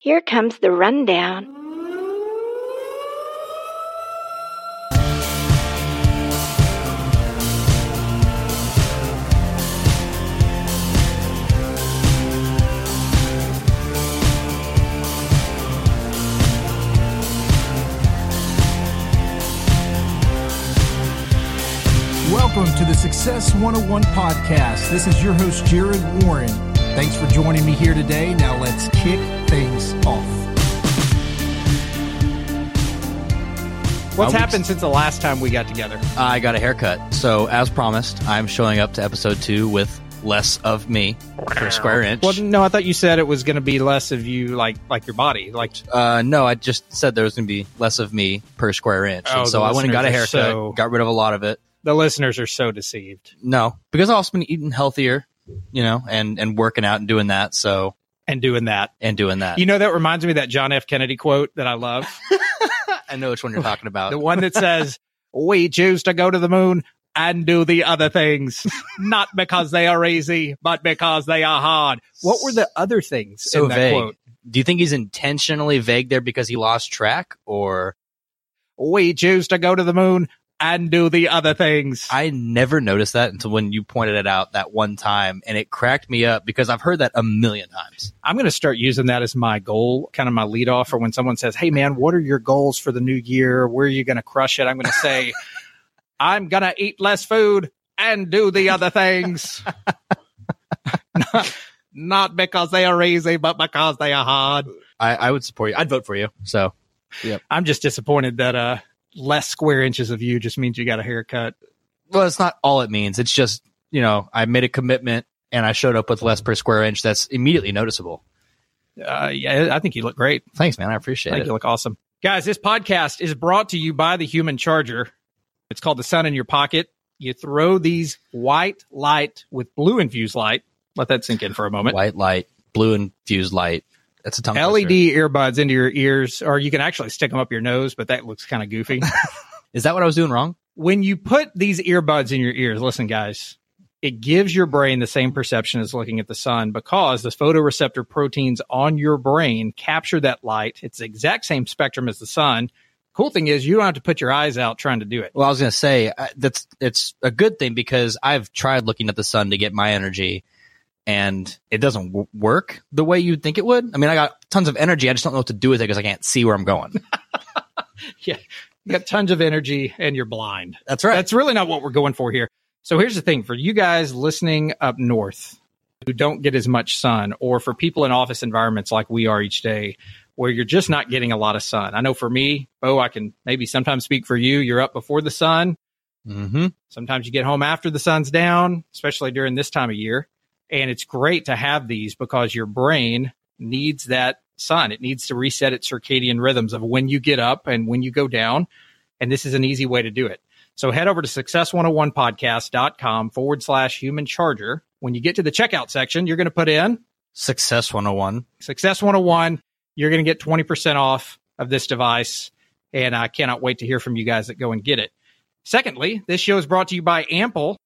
Here comes the rundown. Welcome to the Success 101 podcast. This is your host, Jared Warren. Thanks for joining me here today. Now let's kick things off. What's I happened since the last time we got together? I got a haircut. So, as promised, I'm showing up to episode two with less of me per square inch. Well, no, I thought you said it was going to be less of you, like like your body, like Uh, no, I just said there was going to be less of me per square inch. Oh, and so I went and got a haircut, so- got rid of a lot of it. the listeners are so deceived No, because I've also been eating healthier, you know, and, and working out and doing that. So, and doing that. and doing that. You know, that reminds me of that John F. Kennedy quote that I love, I know which one you're talking about. the one that says, "We choose to go to the moon." And do the other things, not because they are easy, but because they are hard. What were the other things so in that vague. quote? Do you think he's intentionally vague there because he lost track or We choose to go to the moon and do the other things. I never noticed that until when you pointed it out that one time and it cracked me up because I've heard that a million times. I'm going to start using that as my goal, kind of my lead off for when someone says, Hey, man, what are your goals for the new year? Where are you going to crush it? I'm going to say, I'm going to eat less food and do the other things. not, not because they are easy, but because they are hard. I, I would support you. I'd vote for you. So I'm just disappointed that uh, less square inches of you just means you got a haircut. well, it's not all it means. It's just, you know, I made a commitment and I showed up with less per square inch. That's immediately noticeable. Uh, yeah, I think you look great. Thanks, man. I appreciate I think it. you look awesome. Guys, this podcast is brought to you by the Human Charger. It's called the Sun in Your Pocket. You throw these white light with blue infused light. Let that sink in for a moment. White light, blue infused light. That's a tongue LED twister. earbuds into your ears, or you can actually stick them up your nose, but that looks kind of goofy. Is that what I was doing wrong? when you put these earbuds in your ears, listen, guys, it gives your brain the same perception as looking at the sun because the photoreceptor proteins on your brain capture that light. It's the exact same spectrum as the sun. Cool thing is, you don't have to put your eyes out trying to do it. Well, I was going to say uh, that's it's a good thing because I've tried looking at the sun to get my energy, and it doesn't w- work the way you'd think it would. I mean, I got tons of energy. I just don't know what to do with it because I can't see where I'm going. Yeah. You got tons of energy and you're blind. That's right. That's really not what we're going for here. So here's the thing for you guys listening up north who don't get as much sun, or for people in office environments like we are each day, where you're just not getting a lot of sun. I know for me, Bo, I can maybe sometimes speak for you. You're up before the sun. mm-hmm. Sometimes you get home after the sun's down, especially during this time of year. And it's great to have these because your brain needs that sun. It needs to reset its circadian rhythms of when you get up and when you go down. And this is an easy way to do it. So head over to success101podcast.com forward slash human charger. When you get to the checkout section, you're going to put in Success 101. Success 101. You're going to get 20% off of this device. And I cannot wait to hear from you guys that go and get it. Secondly, this show is brought to you by Ample.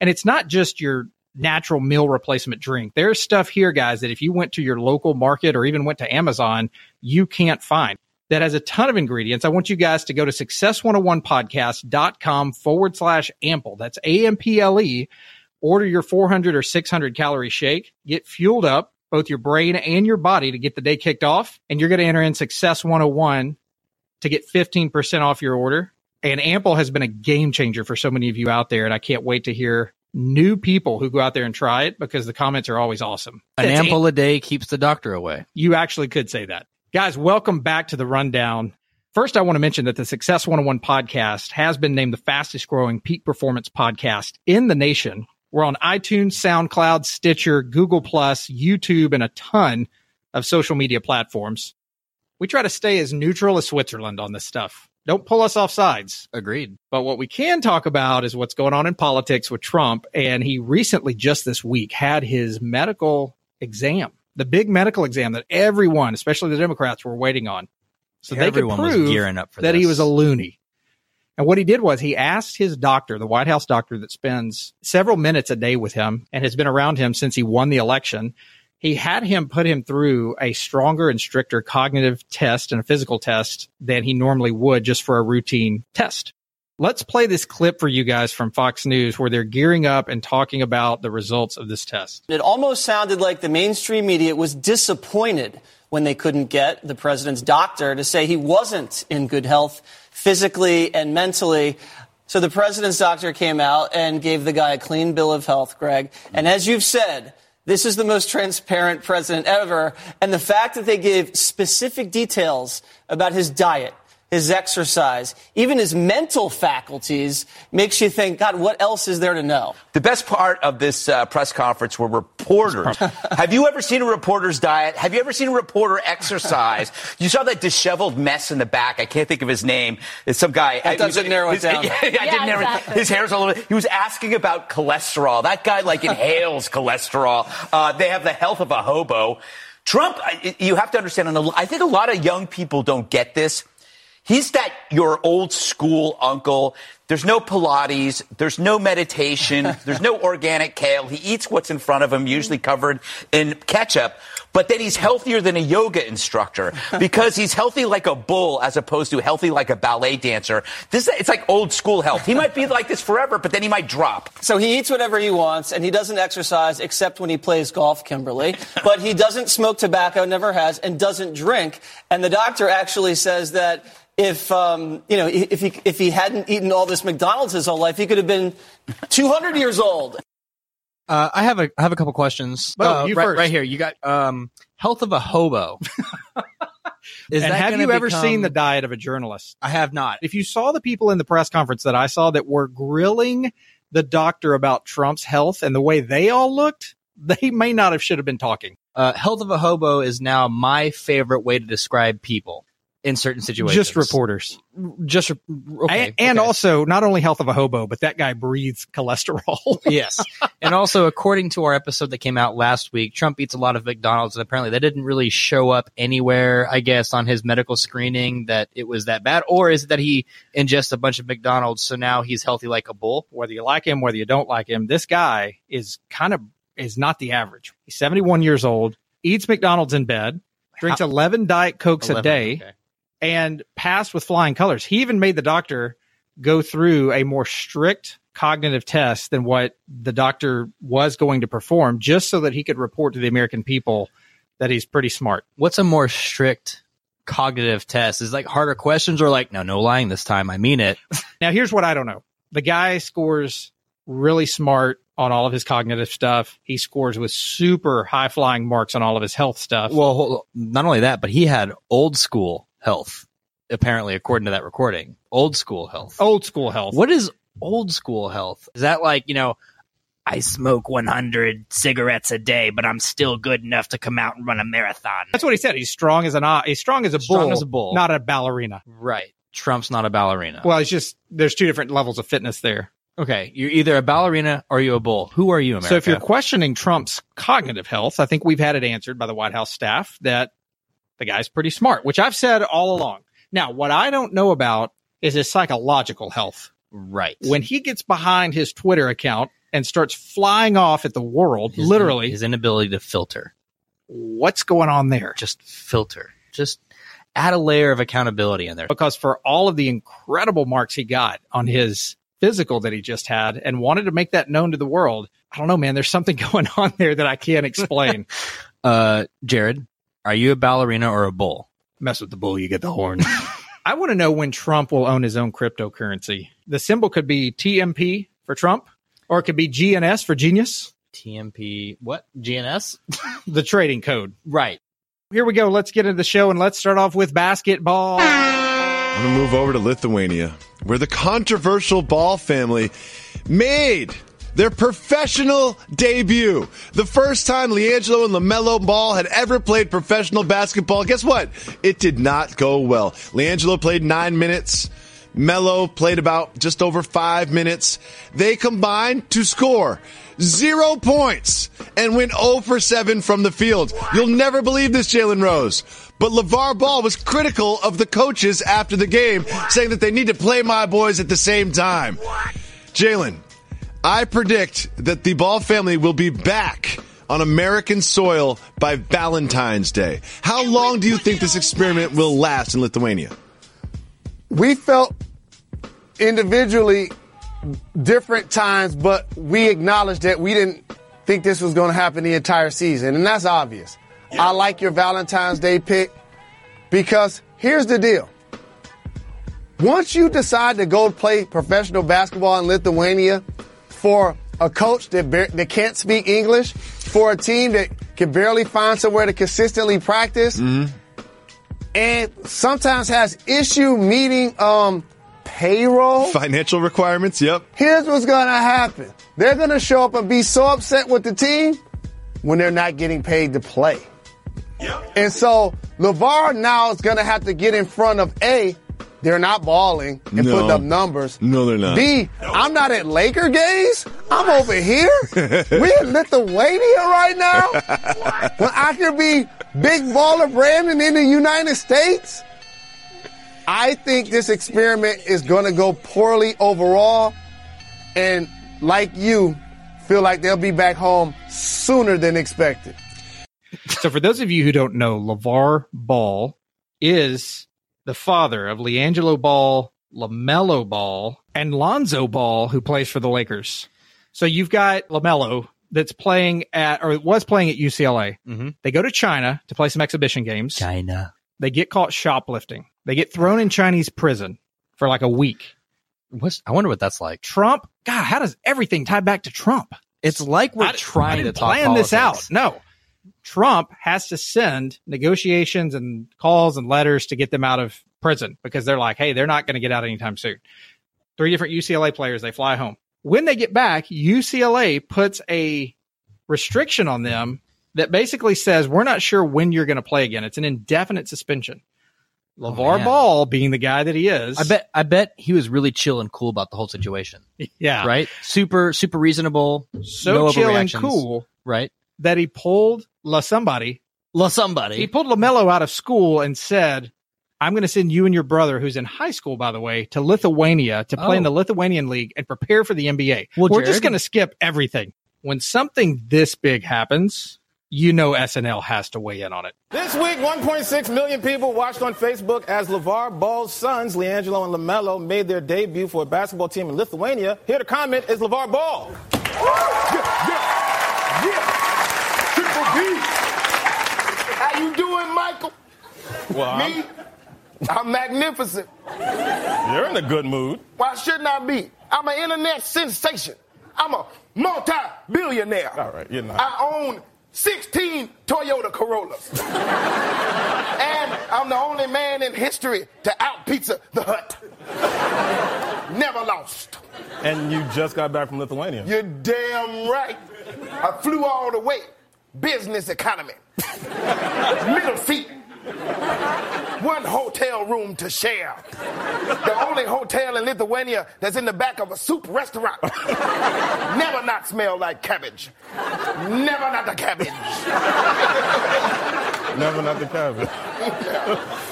And it's not just your natural meal replacement drink. There's stuff here, guys, that if you went to your local market or even went to Amazon, you can't find. That has a ton of ingredients. I want you guys to go to success101podcast.com forward slash ample. That's A M P L E. Order your 400 or 600 calorie shake. Get fueled up, both your brain and your body to get the day kicked off. And you're going to enter in Success 101 to get 15% off your order. And Ample has been a game changer for so many of you out there. And I can't wait to hear new people who go out there and try it because the comments are always awesome. An That's ample a day keeps the doctor away. you actually could say that. Guys, welcome back to the rundown. First, I want to mention that the Success 101 podcast has been named the fastest growing peak performance podcast in the nation. We're on iTunes, SoundCloud, Stitcher, Google Plus, YouTube, and a ton of social media platforms. We try to stay as neutral as Switzerland on this stuff. Don't pull us off sides. Agreed. But what we can talk about is what's going on in politics with Trump. And he recently, just this week, had his medical exam, the big medical exam that everyone, especially the Democrats, were waiting on. So Everyone they was could prove gearing up for that this. he was a loony. And what he did was he asked his doctor, the White House doctor that spends several minutes a day with him and has been around him since he won the election. He had him put him through a stronger and stricter cognitive test and a physical test than he normally would just for a routine test. Let's play this clip for you guys from Fox News where they're gearing up and talking about the results of this test. It almost sounded like the mainstream media was disappointed when they couldn't get the president's doctor to say he wasn't in good health physically and mentally. So the president's doctor came out and gave the guy a clean bill of health, Greg. And as you've said, this is the most transparent president ever. And the fact that they gave specific details about his diet, his exercise, even his mental faculties makes you think, God, what else is there to know? The best part of this uh, press conference were reporters. Have you ever seen a reporter's diet? Have you ever seen a reporter exercise? you saw that disheveled mess in the back. I can't think of his name. It's some guy. That doesn't narrow it down. Yeah, I didn't narrow exactly. it. His hair's all over. He was asking about cholesterol. That guy like inhales cholesterol. Uh, they have the health of a hobo. Trump, you have to understand. I think a lot of young people don't get this. He's that your old school uncle. There's no Pilates. There's no meditation. There's no organic kale. He eats what's in front of him, usually covered in ketchup. But then he's healthier than a yoga instructor because he's healthy like a bull as opposed to healthy like a ballet dancer. This, it's like old school health. He might be like this forever, but then he might drop. So he eats whatever he wants, and he doesn't exercise except when he plays golf, Kimberly. But he doesn't smoke tobacco, never has, and doesn't drink. And the doctor actually says that if um, you know if he if he hadn't eaten all this McDonald's his whole life, he could have been 200 years old. Uh, I have a I have a couple questions. Bo, Uh, you right, first. right here. You got um, health of a hobo. Is and that have gonna you ever seen the diet of a journalist? I have not. If you saw the people in the press conference that I saw that were grilling the doctor about Trump's health and the way they all looked, they may not have should have been talking. Uh, health of a hobo is now my favorite way to describe people in certain situations. Just reporters. Just okay, and and okay. also not only health of a hobo, but that guy breathes cholesterol. yes. And also, according to our episode that came out last week, Trump eats a lot of McDonald's, and apparently that didn't really show up anywhere, I guess, on his medical screening that it was that bad. Or is it that he ingests a bunch of McDonald's, so now he's healthy like a bull? whether you like him, whether you don't like him, this guy is kind of is not the average. He's 71 years old, eats McDonald's in bed, drinks 11 Diet Cokes a day, okay. And passed with flying colors. He even made the doctor go through a more strict cognitive test than what the doctor was going to perform just so that he could report to the American people that he's pretty smart. What's a more strict cognitive test? Is it like harder questions or like, no, no lying this time. I mean it. Now, here's what I don't know. The guy scores really smart on all of his cognitive stuff. He scores with super high flying marks on all of his health stuff. Well, not only that, but he had old school health, apparently, according to that recording. Old school health. old school health. What is old school health? Is that like, you know, I smoke 100 cigarettes a day, but I'm still good enough to come out and run a marathon? That's what he said. He's strong as an he's strong as a Strong bull, as a bull. not a ballerina. Right. Trump's not a ballerina. Well, it's just there's two different levels of fitness there. okay. You're either a ballerina or you're a bull. Who are you, America? So if you're questioning Trump's cognitive health, I think we've had it answered by the White House staff that the guy's pretty smart, which I've said all along. Now, what I don't know about is his psychological health. right. When he gets behind his Twitter account and starts flying off at the world, His- literally, his inability to filter. what's going on there? Just filter. Just add a layer of accountability in there. because for all of the incredible marks he got on his physical that he just had and wanted to make that known to the world, I don't know, man. There's something going on there that I can't explain. Uh, Jared, are you a ballerina or a bull? Mess with the bull, you get the horn. I want to know when Trump will own his own cryptocurrency. The symbol could be TMP for Trump, or it could be GNS for genius, TMP, what? GNS? the trading code. Right. Here we go. Let's get into the show and let's start off with basketball. I'm going to move over to Lithuania, where the controversial Ball family made their professional debut. The first time LiAngelo and LaMelo Ball had ever played professional basketball. Guess what? It did not go well. LiAngelo played nine minutes. Melo played about just over five minutes. They combined to score zero points and went 0 for 7 from the field. You'll never believe this, Jalen Rose. But LaVar Ball was critical of the coaches after the game, saying that they need to play my boys at the same time. Jalen, I predict that the Ball family will be back on American soil by Valentine's Day. How long do you think this experiment will last in Lithuania? We felt individually different times, but we acknowledged that we didn't think this was going to happen the entire season, and that's obvious. I like your Valentine's Day pick because here's the deal. Once you decide to go play professional basketball in Lithuania for a coach that, bar- that can't speak English, for a team that can barely find somewhere to consistently practice, and sometimes has issue meeting um, payroll. Financial requirements, yep. Here's what's gonna happen. They're gonna show up and be so upset with the team when they're not getting paid to play. And so LaVar now is gonna have to get in front of A, they're not balling and No. putting up numbers. No, they're not. B, I'm not at Laker games. I'm over here. We're in Lithuania right now. when I could be big baller Brandon in the United States. I think this experiment is going to go poorly overall. And like you, feel like they'll be back home sooner than expected. So, for those of you who don't know, LaVar Ball is the father of LiAngelo Ball, LaMelo Ball, and Lonzo Ball, who plays for the Lakers. So, you've got LaMelo that's playing at, or was playing at UCLA. Mhm. They go to China to play some exhibition games. China. They get caught shoplifting. They get thrown in Chinese prison for like a week. What's, I wonder what that's like. Trump, God, how does everything tie back to Trump? It's like we're I- trying I to talk plan this out. No, Trump has to send negotiations and calls and letters to get them out of prison because they're like, hey, they're not going to get out anytime soon. Three different UCLA players, they fly home. When they get back, UCLA puts a restriction on them that basically says we're not sure when you're going to play again. It's an indefinite suspension. LaVar oh, man. Ball, being the guy that he is, I bet I bet he was really chill and cool about the whole situation. yeah, Right? Super super reasonable. so no chill and cool Right? That he pulled La somebody La somebody. He pulled LaMelo out of school and said, I'm going to send you and your brother, who's in high school, by the way, to Lithuania to play in Oh. the Lithuanian League and prepare for the NBA. Well, We're just going to skip everything. When something this big happens, you know SNL has to weigh in on it. This week, 1.6 million people watched on Facebook as LaVar Ball's sons, LiAngelo and LaMelo, made their debut for a basketball team in Lithuania. Here to comment is LaVar Ball. Triple B. How you doing, Michael? Well, Me? I'm magnificent. I'm- you're in a good mood. Why shouldn't I be? I'm an internet sensation. I'm a multi-billionaire. All right, you're not. I own 16 Toyota Corollas. and I'm the only man in history to out pizza the hut. Never lost. And you just got back from Lithuania. You're damn right. I flew all the way. Business economy. Middle seat. One hotel room to share. The only hotel in Lithuania that's in the back of a soup restaurant. Never not smell like cabbage. Never not the cabbage. Never not the cabin.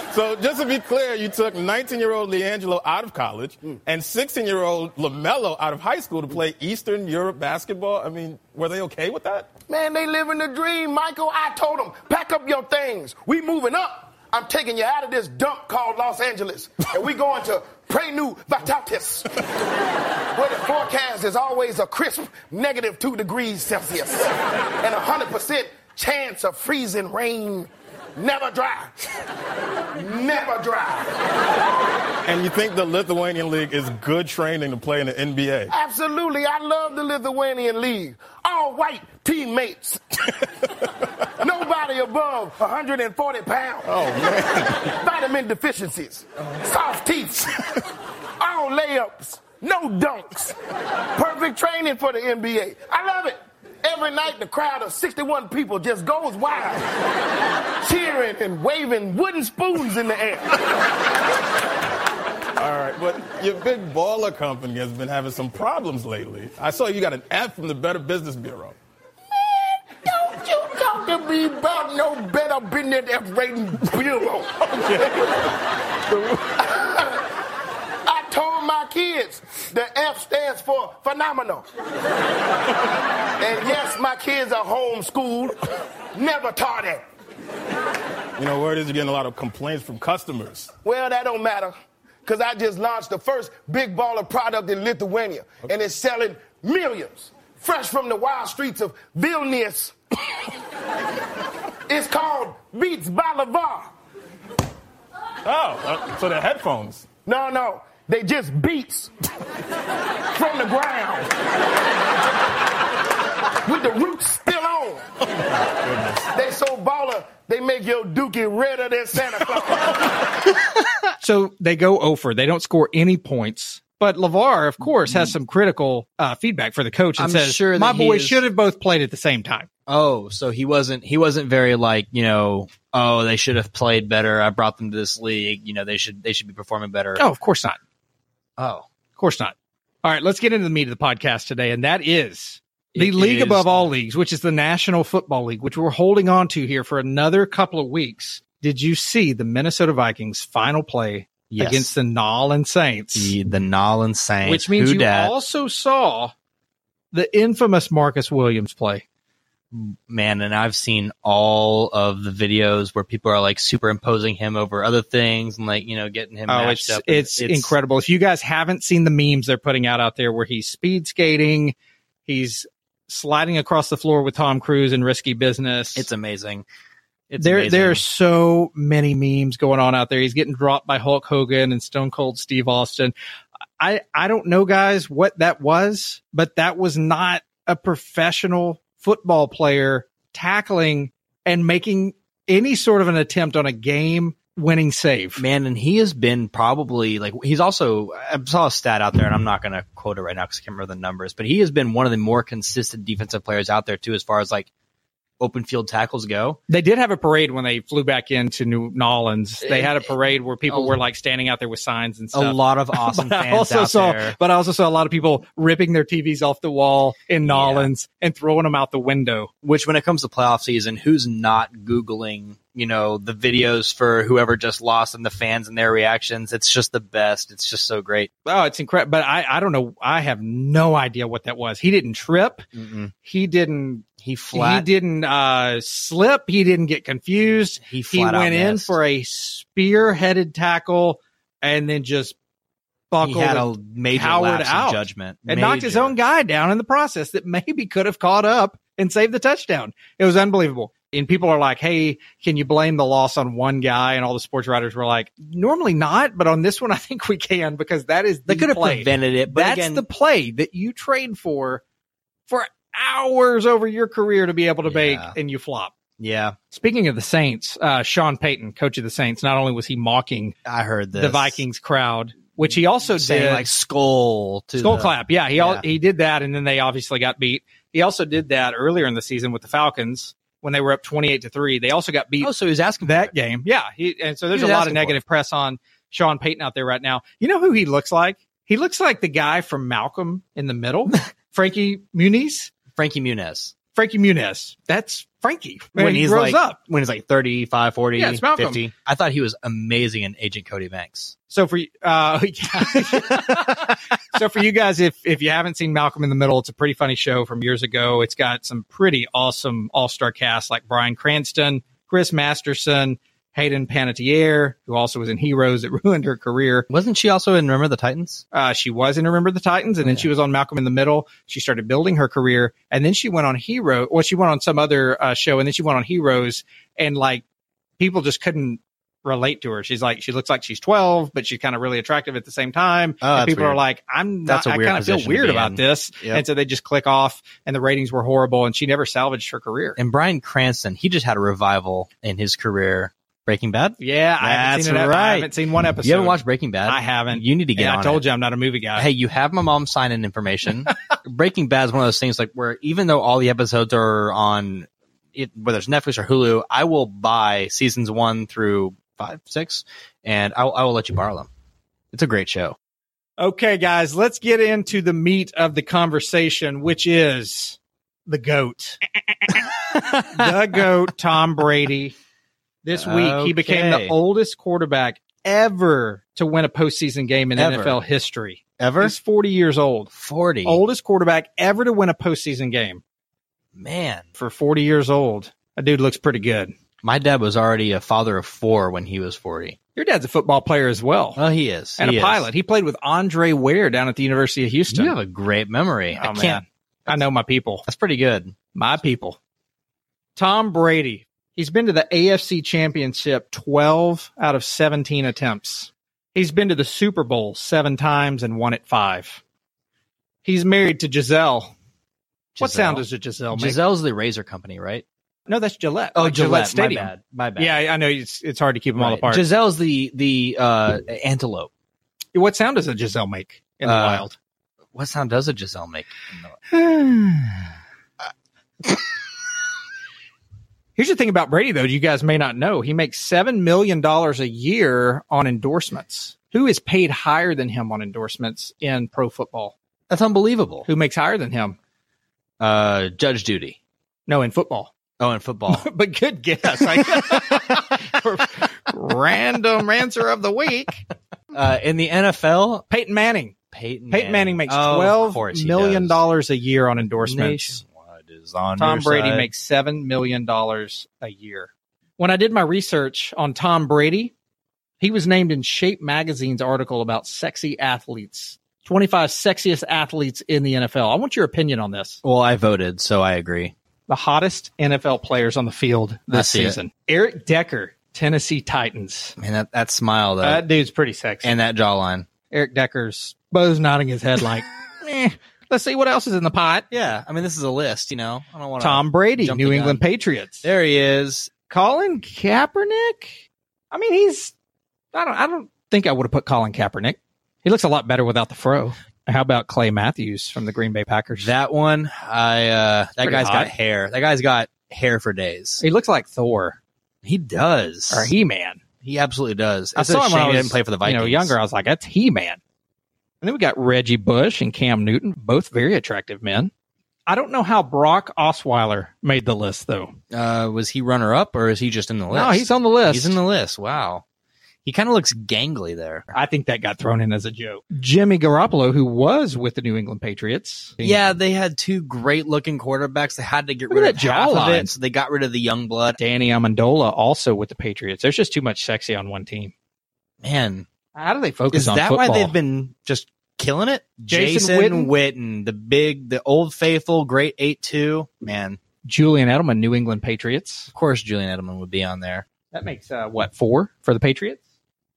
so just to be clear, you took 19-year-old LiAngelo out of college hmm. and 16-year-old LaMelo out of high school to play Eastern Europe basketball. I mean, were they okay with that? Man, they living the dream, Michael. I told them, pack up your things. We moving up. I'm taking you out of this dump called Los Angeles, and we going to Prienu Vytautas, where the forecast is always a crisp negative two degrees Celsius and a hundred percent chance of freezing rain. Never dry. Never dry. And you think the Lithuanian league is good training to play in the NBA? Absolutely. I love the Lithuanian League. All white teammates. Nobody above 140 pounds. Oh man. Vitamin deficiencies. Soft teeth. All layups. No dunks. Perfect training for the NBA. I love it. Every night, the crowd of 61 people just goes wild, cheering and waving wooden spoons in the air. All right, but your big baller company has been having some problems lately. I saw you got an F from the Better Business Bureau. Man, don't you talk to me about no better business F rating bureau. I told my kids the F stands for phenomenal. and yes, my kids are homeschooled, never taught it. You know, word is you're getting a lot of complaints from customers. Well, that don't matter, because I just launched the first big baller product in Lithuania, and it's selling millions, fresh from the wild streets of Vilnius. it's called Beats by Lavar. Oh, uh, so they're headphones. No, no, they just beats from the ground with the roots still on. they so baller, they make your dookie redder than Santa Claus. So they go over. They don't score any points. But Lavar, of course, has some critical uh, feedback for the coach and I'm says, sure "My he boys is- should have both played at the same time." Oh, so he wasn't he wasn't very like, you know, oh, they should have played better. I brought them to this league. You know, they should they should be performing better. Oh, of course not. Oh. Of course not. All right, let's get into the meat of the podcast today, and that is the It league is- above all leagues, which is the National Football League, which we're holding on to here for another couple of weeks. Did you see the Minnesota Vikings final play Yes. against the Nolan Saints? the the Nolan Saints. which means Who you dat? also saw the infamous Marcus Williams play. Man, and I've seen all of the videos where people are like superimposing him over other things and like, you know, getting him Oh, matched it's, up. it's incredible. If you guys haven't seen the memes they're putting out out there where he's speed skating, he's sliding across the floor with Tom Cruise in risky business. It's amazing. It's there, amazing. there are so many memes going on out there. He's getting dropped by Hulk Hogan and Stone Cold Steve Austin. I, I don't know, guys, what that was, but that was not a professional football player tackling and making any sort of an attempt on a game winning save. man, and he has been probably like he's also I saw a stat out there, and I'm not going to quote it right now because I can't remember the numbers, but he has been one of the more consistent defensive players out there too, as far as like open field tackles go. They did have a parade when they flew back into New Orleans. They had a parade where people were like standing out there with signs and stuff. A lot of awesome but I fans also out saw, there. but I also saw a lot of people ripping their TVs off the wall in Yeah. Nolans and throwing them out the window. Which, when it comes to playoff season, who's not googling, you know, the videos for whoever just lost and the fans and their reactions? It's just the best. It's just so great. Oh, it's incredible. But I, I don't know. I have no idea what that was. He didn't trip. Mm-mm. He didn't. He flat. He didn't uh, slip. He didn't get confused. He He went in for a spear-headed tackle and then just He buckled had and a major lapse out. in judgment and knocked his own guy down in the process that maybe could have caught up and saved the touchdown. It was unbelievable. And people are like, Hey, can you blame the loss on one guy? And all the sports writers were like, normally not, but on this one, I think we can because that is the They could have prevented it, but That's again, the play that you trade for, for hours over your career to be able to make and you flop. yeah, Speaking of the Saints, uh, Sean Payton, coach of the Saints, not only was he mocking I heard this. the Vikings crowd, which he also saying did like skull to skull the- clap. Yeah, he all, he did that, and then they obviously got beat. He also did that earlier in the season with the Falcons when they were up twenty eight to three. They also got beat Oh, so he was asking that game. Yeah, he, and so there's He a lot of negative press on Sean Payton out there right now. You know who he looks like? He looks like the guy from Malcolm in the Middle, Frankie Muniz. Frankie Muniz. Frankie Muniz. That's Frankie when he he's grows like up. when he's like 35 40 Yeah, it's Malcolm. 50 i thought he was amazing in agent cody banks So for you- uh, yeah. so for you guys, if if you haven't seen Malcolm in the Middle, it's a pretty funny show from years ago. It's got some pretty awesome all star cast like Bryan Cranston, Chris Masterson, Hayden Panettiere, who also was in Heroes that ruined her career. wasn't she also in remember the titans Uh, she was in Remember the Titans, and then she was on Malcolm in the Middle. She started building her career, and then she went on Hero. Well, she went on some other uh, show, and then she went on Heroes, and like people just couldn't relate to her. She's like, she looks like she's twelve, but she's kind of really attractive at the same time. Oh, and people weird. are like, I'm not. I kind of feel weird about this, Yep. and so they just click off, and the ratings were horrible, and she never salvaged her career. and bryan cranston he just had a revival in his career breaking bad yeah, I haven't That's seen it. I haven't seen one episode. you haven't watched breaking bad I haven't. you need to get on I told it. you I'm not a movie guy. hey you have my mom's sign in information breaking bad is one of those things like where even though all the episodes are on it, whether it's netflix or hulu i will buy seasons one through five six and i, will- I will let you borrow them it's a great show Okay, guys, let's get into the meat of the conversation, which is the GOAT. the GOAT, Tom Brady. This week, he became the oldest quarterback ever to win a postseason game in Ever. NFL history. Ever? He's 40 years old. 40. Oldest quarterback ever to win a postseason game Man. for 40 years old. That dude looks pretty good. My dad was already a father of four when he was 40. Your dad's a football player as well. Well, he is. and He a is. pilot. He played with Andre Ware down at the University of Houston. You have a great memory. oh, I can't. I know my people. That's pretty good. My people. Tom Brady. He's been to the AFC Championship 12 out of 17 attempts. He's been to the Super Bowl seven times and won it five. He's married to Gisele. What sound does a Giselle make? Giselle's the razor company, right? No, that's Gillette. Oh, like Gillette. Stadium. My bad. My bad. Yeah, I know it's it's hard to keep them all apart. Giselle's the the uh, antelope. what sound does a Giselle make in the Uh, wild? What sound does a Giselle make? Here's the thing about Brady, though, you guys may not know. He makes $7 million a year on endorsements. Who is paid higher than him on endorsements in pro football? That's unbelievable. Who makes higher than him? Uh, Judge Judy. No, in football. Oh, in football. but good guess. I- Random answer of the week. uh, in the NFL, Peyton Manning. Peyton Peyton Manning makes Oh, twelve million dollars a year on endorsements. Nationwide is on Tom your Brady side. makes seven million dollars a year. When I did my research on Tom Brady, he was named in Shape Magazine's article about sexy athletes. 25 sexiest athletes in the NFL. I want your opinion on this. Well, I voted, so I agree. The hottest NFL players on the field this see it. season. Eric Decker, Tennessee Titans. Man, that, that smile though, That dude's pretty sexy. and that jawline. Eric Decker's Bo's nodding his head like, eh, let's see what else is in the pot. Yeah, I mean, this is a list. You know, I don't want Tom Brady, New England. Patriots. There he is. Colin Kaepernick. I mean, he's. I don't. I don't think I would have put Colin Kaepernick. He looks a lot better without the fro. How about Clay Matthews from the Green Bay Packers? That one, I uh, that Pretty guy's hot. got hair. That guy's got hair for days. he looks like Thor He does. or He Man. He absolutely does. I saw him when I he was didn't play for the Vikings. You know, younger. I was like, that's He Man. And then we got Reggie Bush and Cam Newton, both very attractive men. I don't know how Brock Osweiler made the list though. Uh, was he runner up or is he just in the list? No, he's on the list. He's in the list. Wow. He kind of looks gangly there. I think that got thrown in as a joke. Jimmy Garoppolo, who was with the New England Patriots. Yeah, they had two great looking quarterbacks. They had to get Look rid of that half of jawline. it, so they got rid of the young blood. Danny Amendola also with the Patriots. There's just too much sexy on one team. Man, How do they focus is on that football? why they've been just killing it? Jason Jason, Witten? Witten? the big, the old faithful, great eight two. Man, Julian Edelman, New England Patriots. of course Julian Edelman would be on there. That makes uh, what four for the Patriots?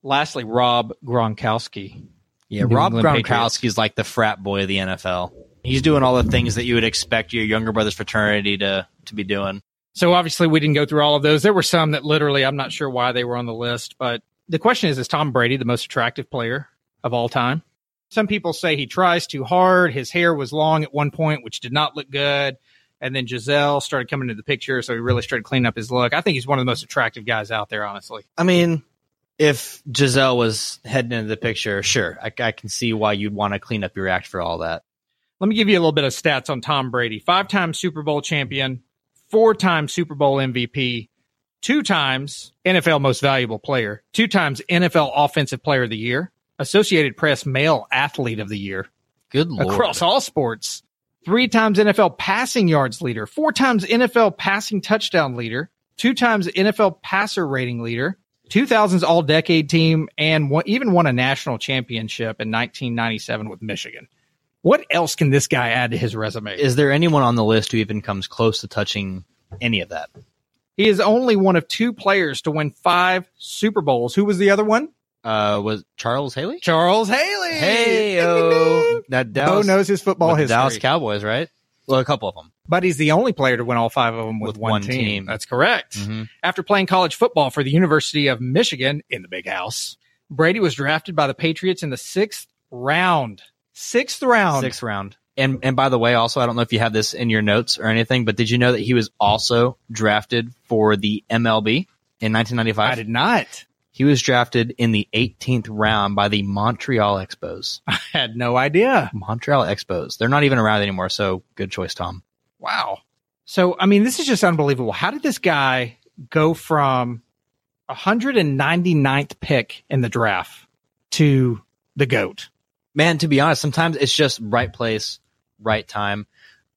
Lastly, Rob Gronkowski. Yeah, New Rob England Gronkowski is like the frat boy of the NFL. He's doing all the things that you would expect your younger brother's fraternity to to be doing. So obviously we didn't go through all of those. There were some that literally I'm not sure why they were on the list, but the question is: Is Tom Brady the most attractive player of all time? Some people say he tries too hard. His hair was long at one point, which did not look good. And then Gisele started coming into the picture, so he really started cleaning up his look. I think he's one of the most attractive guys out there, honestly. I mean, if Gisele was heading into the picture, sure, I, I can see why you'd want to clean up your act for all that. Let me give you a little bit of stats on Tom Brady. Five time Super Bowl champion, four time Super Bowl MVP, two times NFL most valuable player, two times NFL offensive player of the year, Associated Press male athlete of the year Good lord. across all sports, three times NFL passing yards leader, four times NFL passing touchdown leader, two times NFL passer rating leader, 2000s all decade team, and one, even won a national championship in 1997 with Michigan. What else can this guy add to his resume? Is there anyone on the list who even comes close to touching any of that? He is only one of two players to win five Super Bowls. Who was the other one? Uh, was Charles Haley? Charles Haley. Hey, that Bo knows his football history. Dallas Cowboys, right? Well, a couple of them. but he's the only player to win all five of them with, With one, one team. team. That's correct. Mhm. After playing college football for the University of Michigan in the big house, Brady was drafted by the Patriots in the sixth round. Sixth round. Sixth round. And and by the way, also, I don't know if you have this in your notes or anything, but did you know that he was also drafted for the MLB in 1995? I did not. He was drafted in the 18th round by the Montreal Expos. I had no idea. Montreal Expos. They're not even around anymore, so good choice, Tom. Wow. So, I mean, this is just unbelievable. How did this guy go from 199th pick in the draft to the GOAT. Man, to be honest, sometimes it's just right place, right time.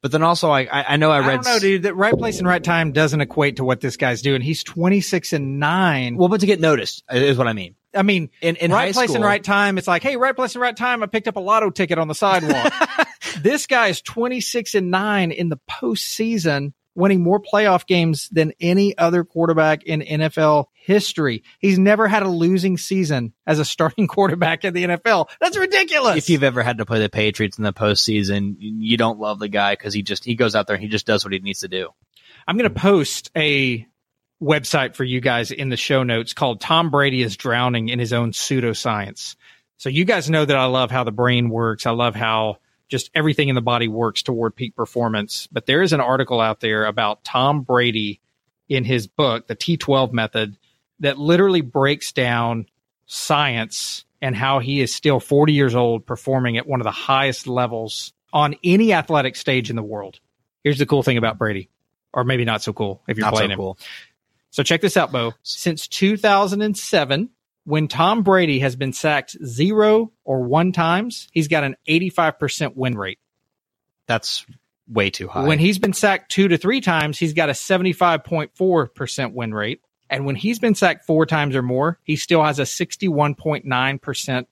But then also, I I, I know I I, read don't know, dude. That right place and right time doesn't equate to what this guy's doing. He's 26 and 9. well, but to get noticed is what I mean. I mean, In in right high place school, and right time. It's like, hey, right place and right time. I picked up a lotto ticket on the sidewalk. this guy is 26 and 9 in the postseason, winning more playoff games than any other quarterback in NFL history. He's never had a losing season as a starting quarterback in the NFL. That's ridiculous. If you've ever had to play the Patriots in the postseason, you don't love the guy because he just he goes out there and he just does what he needs to do. I'm going to post a website for you guys in the show notes called Tom Brady is drowning in his own pseudoscience. So you guys know that I love how the brain works. I love how just everything in the body works toward peak performance. But there is an article out there about Tom Brady in his book, The TB12 Method, that literally breaks down science and how he is still 40 years old performing at one of the highest levels on any athletic stage in the world. Here's the cool thing about Brady, or maybe not so cool if you're Not so playing him. cool. So check this out, Bo. Since 2007, when Tom Brady has been sacked zero or one times, he's got an 85% win rate. That's way too high. When he's been sacked two to three times, he's got a 75.4% win rate. And when he's been sacked four times or more, he still has a 61.9%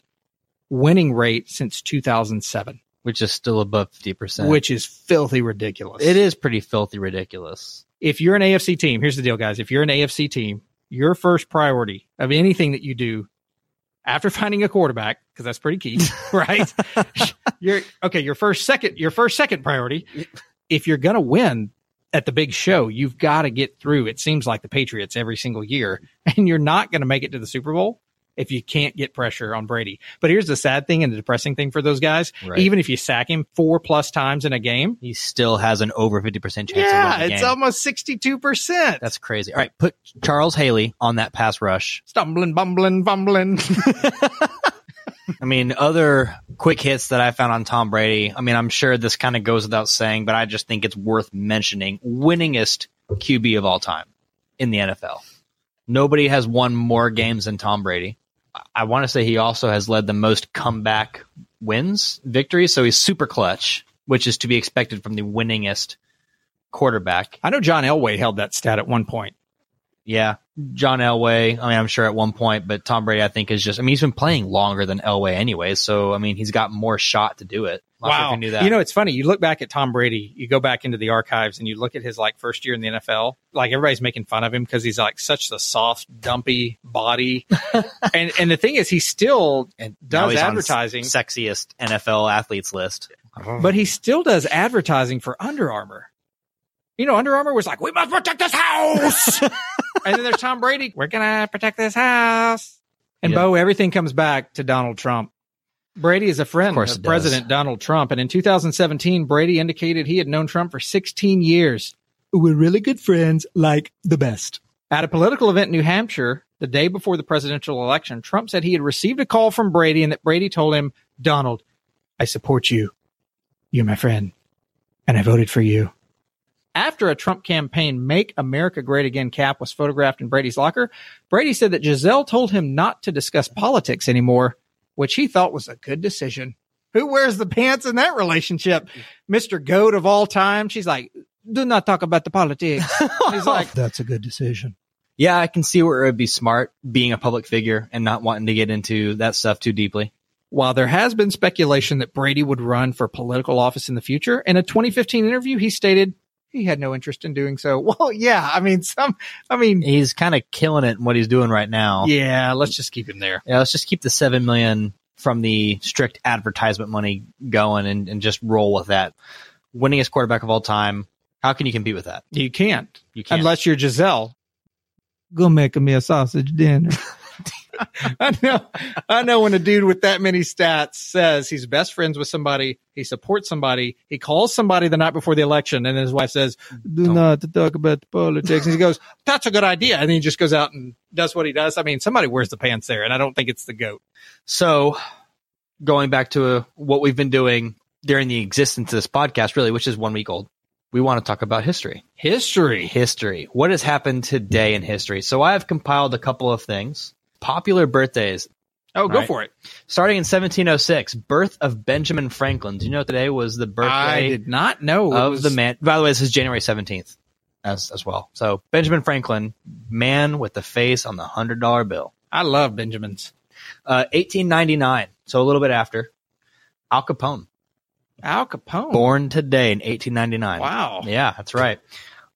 winning rate since 2007, which is still above fifty percent. which is filthy ridiculous. it is pretty filthy ridiculous. if you're an AFC team, here's the deal, guys. If you're an AFC team, your first priority of anything that you do after finding a quarterback, because that's pretty key, right? Your okay, your first second, your first second priority. If you're gonna win at the big show, you've got to get through. It seems like the Patriots every single year, and you're not going to make it to the Super Bowl if you can't get pressure on Brady. But here's the sad thing and the depressing thing for those guys: Right. even if you sack him four plus times in a game, He still has an over fifty percent chance. yeah, of winning the it's game. almost sixty-two percent. That's crazy. All right, put Charles Haley on that pass rush. stumbling, bumbling, fumbling. I mean, other quick hits that I found on Tom Brady. I mean, I'm sure this kind of goes without saying, but I just think it's worth mentioning. Winningest QB of all time in the NFL. Nobody has won more games than Tom Brady. I- want to say he also has led the most comeback wins, victories. So he's super clutch, which is to be expected from the winningest quarterback. I know John Elway held that stat at one point. Yeah, John Elway. I mean, I'm sure at one point, but Tom Brady, I think, is just. I mean, he's been playing longer than Elway anyway, so I mean, he's got more shot to do it. Not sure if you knew that. You know, it's funny. You look back at Tom Brady, you go back into the archives and you look at his like first year in the NFL. Like everybody's making fun of him because he's like such a soft, dumpy body. and and the thing is, he still and does he's on advertising, sexiest NFL athletes list. but he still does advertising for Under Armour. You know, Under Armour was like, "We must protect this house," and then there's Tom Brady. We're gonna protect this house. And Yeah. Bo, everything comes back to Donald Trump. Brady is a friend of, course it does. President Donald Trump, and in 2017, Brady indicated he had known Trump for 16 years. We're really good friends, like the best. At a political event in New Hampshire, the day before the presidential election, Trump said he had received a call from Brady and that Brady told him, Donald, I support you. You're my friend, and I voted for you. After a Trump campaign Make America Great Again cap was photographed in Brady's locker, Brady said that Gisele told him not to discuss politics anymore, which he thought was a good decision. Who wears the pants in that relationship? Mr. Goat of all time. She's like, do not talk about the politics. He's like, oh, that's a good decision. Yeah, I can see where it would be smart being a public figure and not wanting to get into that stuff too deeply. While there has been speculation that Brady would run for political office in the future, in a 2015 interview, he stated he had no interest in doing so. Well, yeah, I mean, some, I mean, He's kind of killing it in what he's doing right now. yeah, let's just keep him there. Yeah, let's just keep the seven million from the strict advertisement money going and, and just roll with that. Winningest quarterback of all time. How can you compete with that? You can't, You can't. unless you're Gisele. Go make me a sausage dinner. I know, I know when a dude with that many stats says he's best friends with somebody, he supports somebody, he calls somebody the night before the election, and his wife says, "Do Don't- not talk about politics." And he goes, "That's a good idea," and then he just goes out and does what he does. I mean, somebody wears the pants there, and I don't think it's the goat. So, going back to uh, what we've been doing during the existence of this podcast, really, which is one week old, we want to talk about history. History. History. What has happened today in history? So I have compiled a couple of things. Popular birthdays. Oh, go Right. for it. Starting in 1706, birth of Benjamin Franklin. Do you know today was the birthday I did not know of was- the man? By the way, this is January 17th as, as well. So Benjamin Franklin, man with the face on the hundred dollar bill. I love Benjamins. Uh, 1899. So a little bit after Al Capone. Al Capone. Born today in 1899. Wow. Yeah, that's right.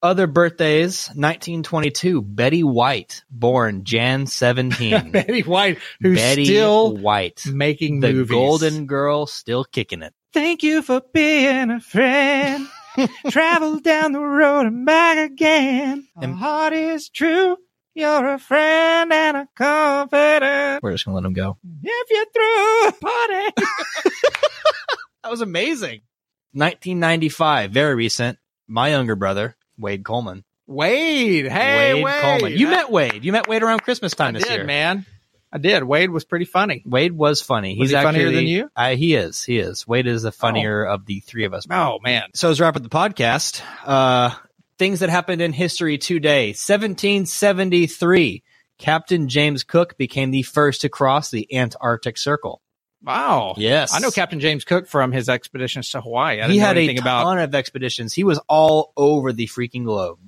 Other birthdays, 1922, Betty White, born Jan 17. Betty White, who's Betty still White, making the movies. golden girl, still kicking it. Thank you for being a friend. Travel down the road and back again. My heart is true. You're a friend and a confidant. We're just gonna let him go. If you're through a party. That was amazing. 1995, very recent. My younger brother, Wade Coleman. Wade. Hey, Wade. Wade Coleman. You met Wade. You met Wade around Christmas time I this did, year. man. I did. Wade was pretty funny. Wade was funny. Was He's he funnier than you? I, he is. He is. Wade is the funnier of the three of us. Oh, man. So as wrap up the podcast, uh, things that happened in history today. 1773, Captain James Cook became the first to cross the Antarctic Circle. Wow. Yes. I know Captain James Cook from his expeditions to Hawaii. I didn't he had a ton about. of expeditions. He was all over the freaking globe.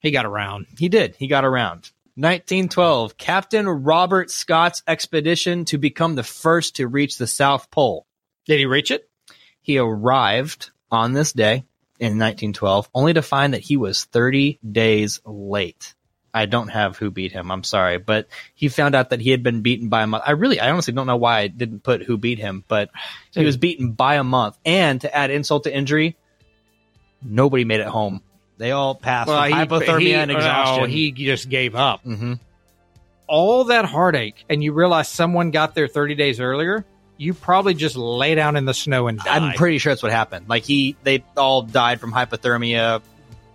He got around. He did. He got around. 1912, Captain Robert Scott's expedition to become the first to reach the South Pole. Did he reach it? He arrived on this day in 1912, only to find that he was 30 days late. I don't have who beat him. I'm sorry, but he found out that he had been beaten by a month. I really, I honestly don't know why I didn't put who beat him, but he was beaten by a month. And to add insult to injury, nobody made it home. They all passed with hypothermia he- and exhaustion. oh, he just gave up. hmm All that heartache, and you realize someone got there 30 days earlier. You probably just lay down in the snow and die. I'm pretty sure that's what happened. Like he, they all died from hypothermia,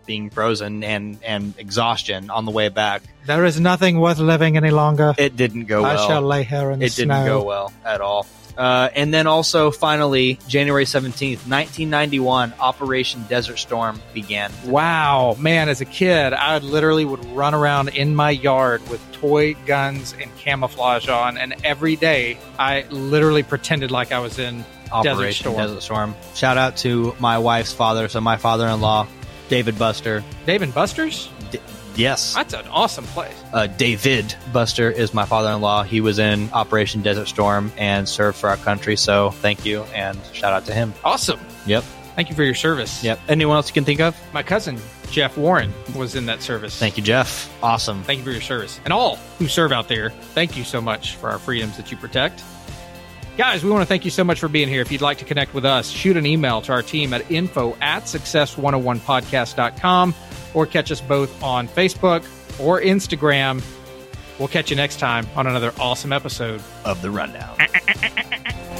being frozen, and and exhaustion on the way back. there is nothing worth living any longer. It didn't go I well. shall lay here in the it snow. didn't go well at all. Uh, and then also, finally, January 17th, 1991, Operation Desert Storm began. Wow, man! As a kid, I literally would run around in my yard with toy guns and camouflage on, and every day I literally pretended like I was in Desert Storm. Desert Storm. Shout out to my wife's father, so my father-in-law, David Buster. Dave and Buster's. D- yes, That's an awesome place. uh, David Buster is my father-in-law. He was in Operation Desert Storm and served for our country. So thank you and shout out to him. Awesome. Yep. Thank you for your service. Yep. Anyone else you can think of? My cousin Jeff Warren was in that service. Thank you, Jeff. Awesome. Thank you for your service. And all who serve out there, thank you so much for our freedoms that you protect. Guys, we want to thank you so much for being here. If you'd like to connect with us, shoot an email to our team at info at success101podcast.com or catch us both on Facebook or Instagram. We'll catch you next time on another awesome episode Of the rundown.